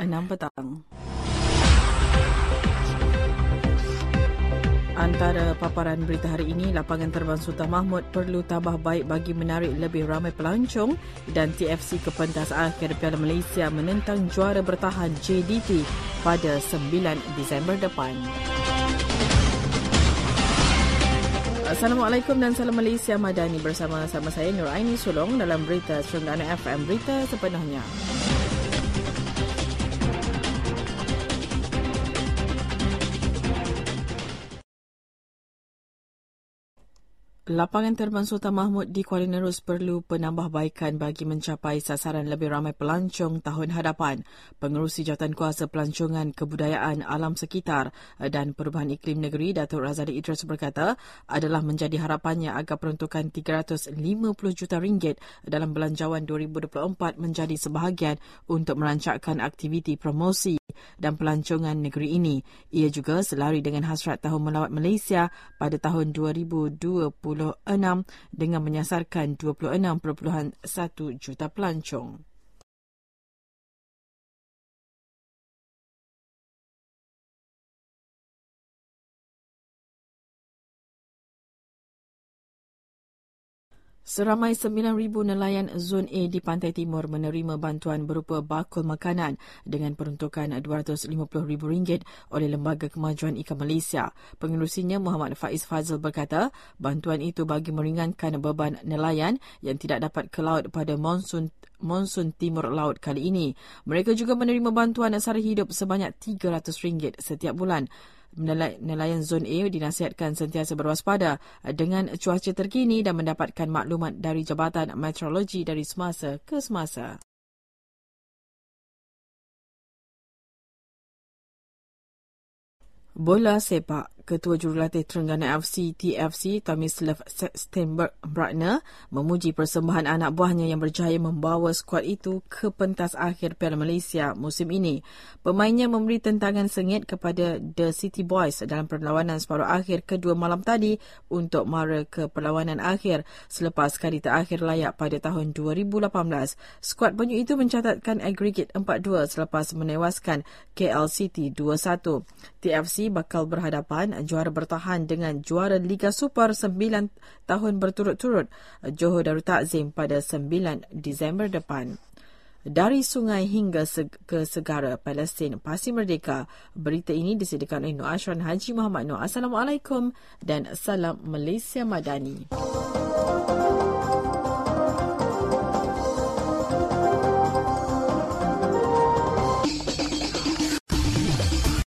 6 petang. Antara paparan berita hari ini, lapangan terbang Sultan Mahmud perlu tambah baik bagi menarik lebih ramai pelancong dan TFC ke pentas akhir Piala Malaysia menentang juara bertahan JDT pada 9 Disember depan. Assalamualaikum dan salam Malaysia Madani bersama sama saya Nur Aini Sulong dalam berita Serengana FM Berita sepenuhnya. Lapangan terbang Sultan Mahmud di Kuala Nerus perlu penambahbaikan bagi mencapai sasaran lebih ramai pelancong tahun hadapan. Pengerusi Jawatan Kuasa Pelancongan Kebudayaan Alam Sekitar dan Perubahan Iklim Negeri Datuk Razali Idris berkata adalah menjadi harapannya agar peruntukan 350 juta ringgit dalam belanjawan 2024 menjadi sebahagian untuk merancangkan aktiviti promosi dan pelancongan negeri ini. Ia juga selari dengan hasrat tahun melawat Malaysia pada tahun 2020 dengan menyasarkan 26.1 juta pelancong. Seramai 9,000 nelayan Zon A di Pantai Timur menerima bantuan berupa bakul makanan dengan peruntukan RM250,000 oleh Lembaga Kemajuan Ikan Malaysia. Pengerusinya Muhammad Faiz Fazil berkata, bantuan itu bagi meringankan beban nelayan yang tidak dapat ke laut pada monsun monsun timur laut kali ini. Mereka juga menerima bantuan sara hidup sebanyak RM300 setiap bulan nelayan zon A dinasihatkan sentiasa berwaspada dengan cuaca terkini dan mendapatkan maklumat dari Jabatan Meteorologi dari semasa ke semasa. Bola sepak Ketua Jurulatih Terengganu FC TFC Tomislav Steinbratner memuji persembahan anak buahnya yang berjaya membawa skuad itu ke pentas akhir Piala Malaysia musim ini. Pemainnya memberi tentangan sengit kepada The City Boys dalam perlawanan separuh akhir kedua malam tadi untuk mara ke perlawanan akhir selepas kali terakhir layak pada tahun 2018. Skuad penyu itu mencatatkan agregat 4-2 selepas menewaskan KL City 2-1. TFC bakal berhadapan juara bertahan dengan juara Liga Super 9 tahun berturut-turut Johor Darul Takzim pada 9 Disember depan. Dari sungai hingga ke segara Palestin pasti merdeka. Berita ini disediakan oleh Nur Ashran Haji Muhammad Nur. Assalamualaikum dan salam Malaysia Madani.